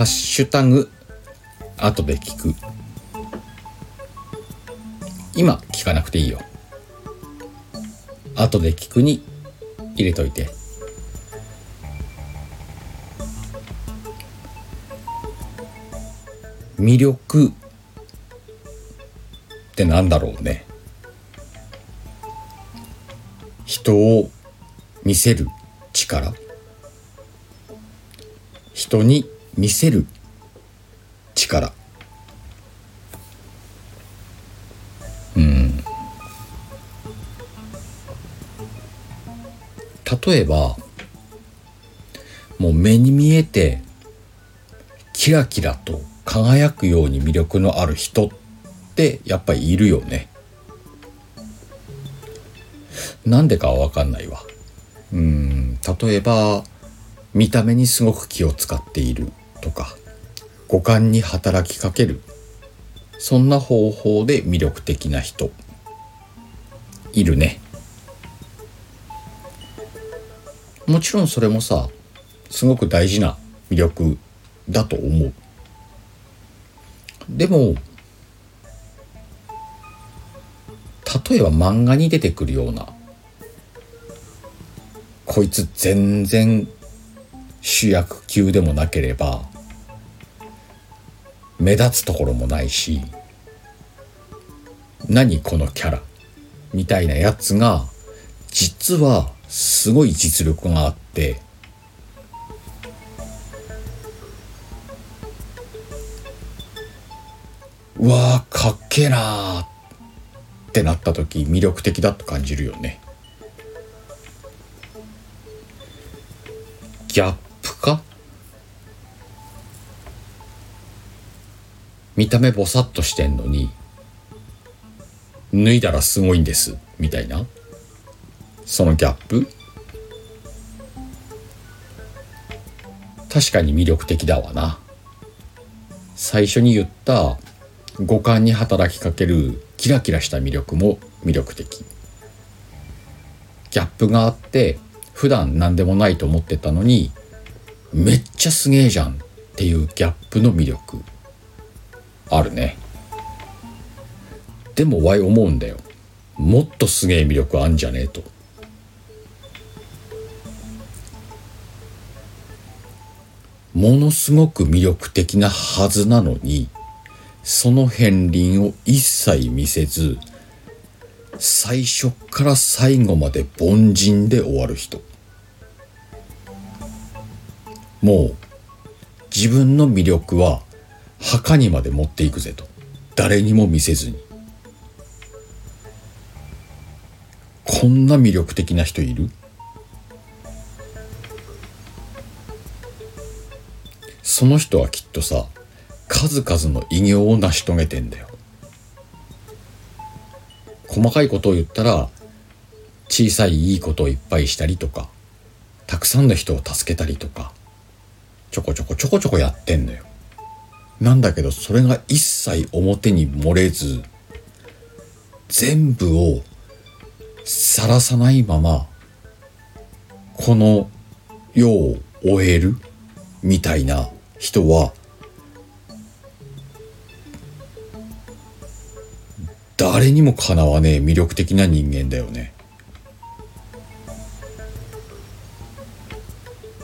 ハッシュタグ後で聞く。今聞かなくていいよ。後で聞くに入れといて。魅力ってなんだろうね。人を見せる力。人に見せる力うん例えばもう目に見えてキラキラと輝くように魅力のある人ってやっぱりいるよね。なんでかはわかんないわ。うん例えば見た目にすごく気を使っているとか五感に働きかける。そんな方法で魅力的な人。いるね。もちろんそれもさすごく大事な魅力だと思う。でも例えば漫画に出てくるようなこいつ全然主役級でもなければ目立つところもないし何このキャラみたいなやつが実はすごい実力があってうわーかっけえなーってなった時魅力的だと感じるよね。ギャッ見た目ぼさっとしてんのに脱いだらすごいんですみたいな。そのギャップ。確かに魅力的だわな。最初に言った五感に働きかけるキラキラした魅力も魅力的。ギャップがあって普段何でもないと思ってたのにめっちゃすげえじゃんっていうギャップの魅力。あるね。でもワイ思うんだよ。もっとすげえ魅力あんじゃねえと。ものすごく魅力的なはずなのにその片鱗を一切見せず最初から最後まで凡人で終わる人。もう自分の魅力は墓にまで持っていくぜと。誰にも見せずに。こんな魅力的な人いる？その人はきっとさ数々の偉業を成し遂げてんだよ。細かいことを言ったら小さいいいことをいっぱいしたりとかたくさんの人を助けたりとかちょこちょこちょこちょこやってんのよ。なんだけどそれが一切表に漏れず全部をさらさないままこの世を終えるみたいな人は誰にもかなわねえ魅力的な人間だよね。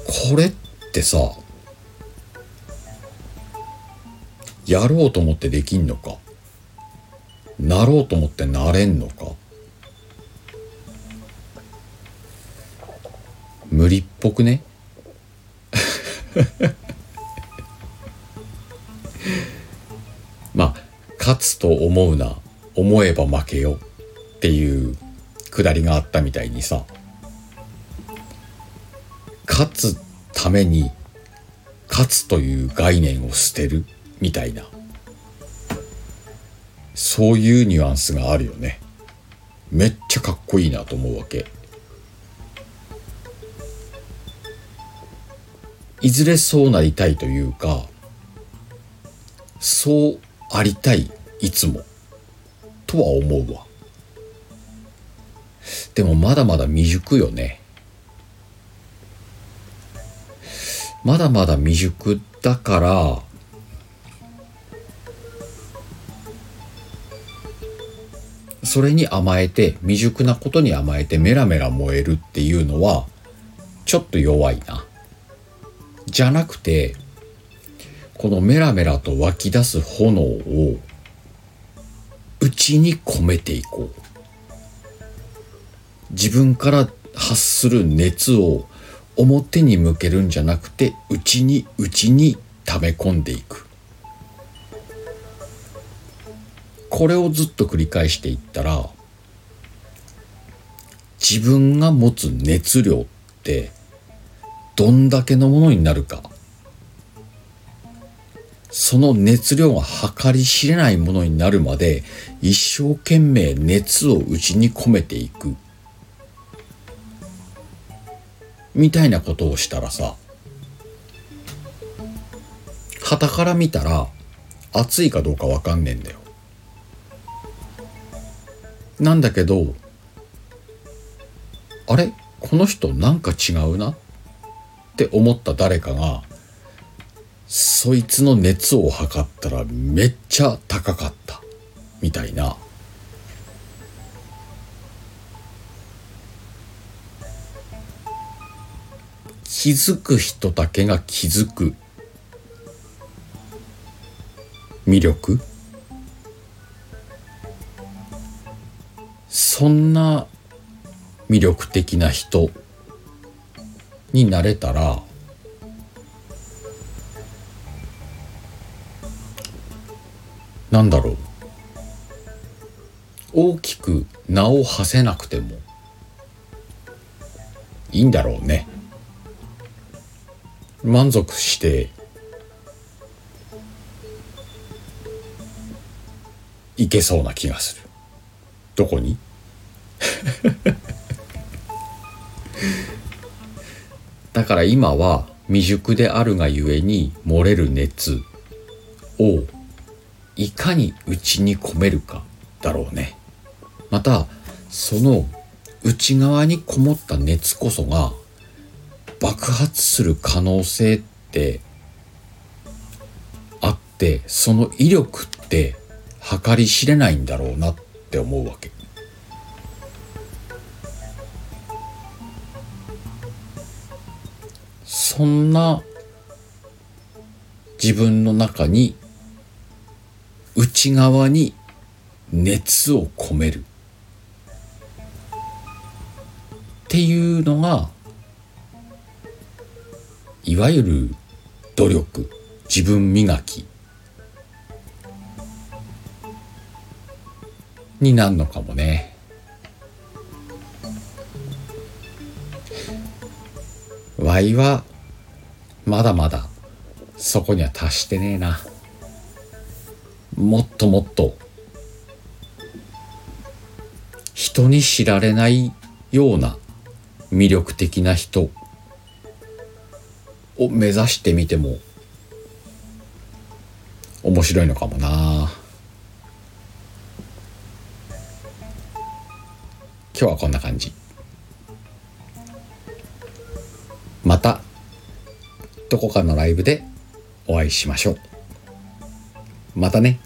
これってさやろうと思ってできんのか？なろうと思ってなれんのか？無理っぽくね？まあ勝つと思うな。思えば負けよっていうくだりがあったみたいにさ。勝つために勝つという概念を捨てる。みたいな。そういうニュアンスがあるよね。めっちゃかっこいいなと思うわけ。いずれそうなりたいというかそうありたいいつもとは思うわ。でもまだまだ未熟よね。まだまだ未熟だからそれに甘えて未熟なことに甘えてメラメラ燃えるっていうのはちょっと弱いな。じゃなくてこのメラメラと湧き出す炎を内に込めていこう。自分から発する熱を表に向けるんじゃなくて内に内に溜め込んでいくこれをずっと繰り返していったら自分が持つ熱量ってどんだけのものになるかその熱量が計り知れないものになるまで一生懸命熱を内に込めていくみたいなことをしたらさ旗から見たら暑いかどうかわかんねえんだよ。なんだけどあれ？この人なんか違うなって思った誰かがそいつの熱を測ったらめっちゃ高かったみたいな。気づく人だけが気づく魅力？そんな魅力的な人になれたらなんだろう。大きく名を馳せなくてもいいんだろうね。満足していけそうな気がする。どこに？だから今は未熟であるがゆえに漏れる熱をいかに内に込めるかだろうねまたその内側にこもった熱こそが爆発する可能性ってあってその威力って計り知れないんだろうなって思うわけ。そんな自分の中に内側に熱を込める。っていうのがいわゆる努力。自分磨き。になるのかもね。わいはまだまだそこには達してねえな。もっともっと人に知られないような魅力的な人を目指してみても面白いのかもな。今日はこんな感じ。また。どこかのライブでお会いしましょう。またね。